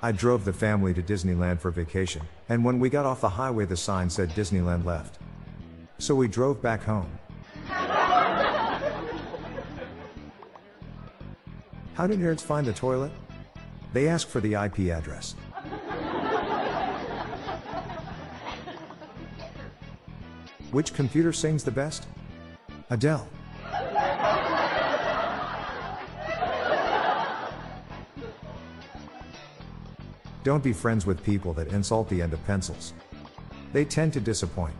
I drove the family to Disneyland for vacation, and when we got off the highway, the sign said Disneyland left. So we drove back home. How did nerds find the toilet? They asked for the IP address. Which computer sings the best? Adele. Don't be friends with people that insult the end of pencils. They tend to disappoint.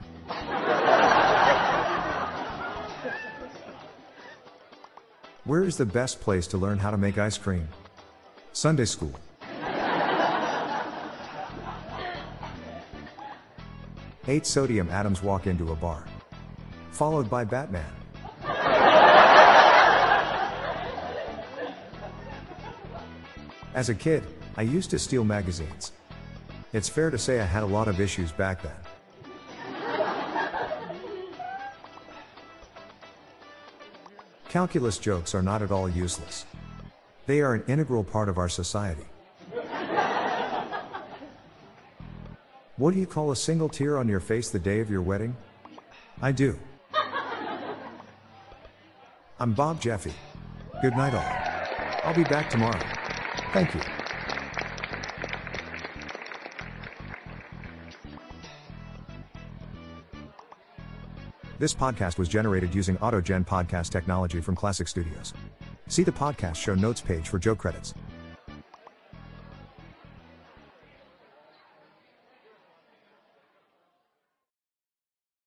Where is the best place to learn how to make ice cream? Sunday school. Eight sodium atoms walk into a bar. Followed by Batman. As a kid, I used to steal magazines. It's fair to say I had a lot of issues back then. Calculus jokes are not at all useless. They are an integral part of our society. What do you call a single tear on your face the day of your wedding? I do. I'm Bob Jeffy. Good night, all. I'll be back tomorrow. Thank you. This podcast was generated using AutoGen podcast technology from Klassic Studios. See the podcast show notes page for joke credits.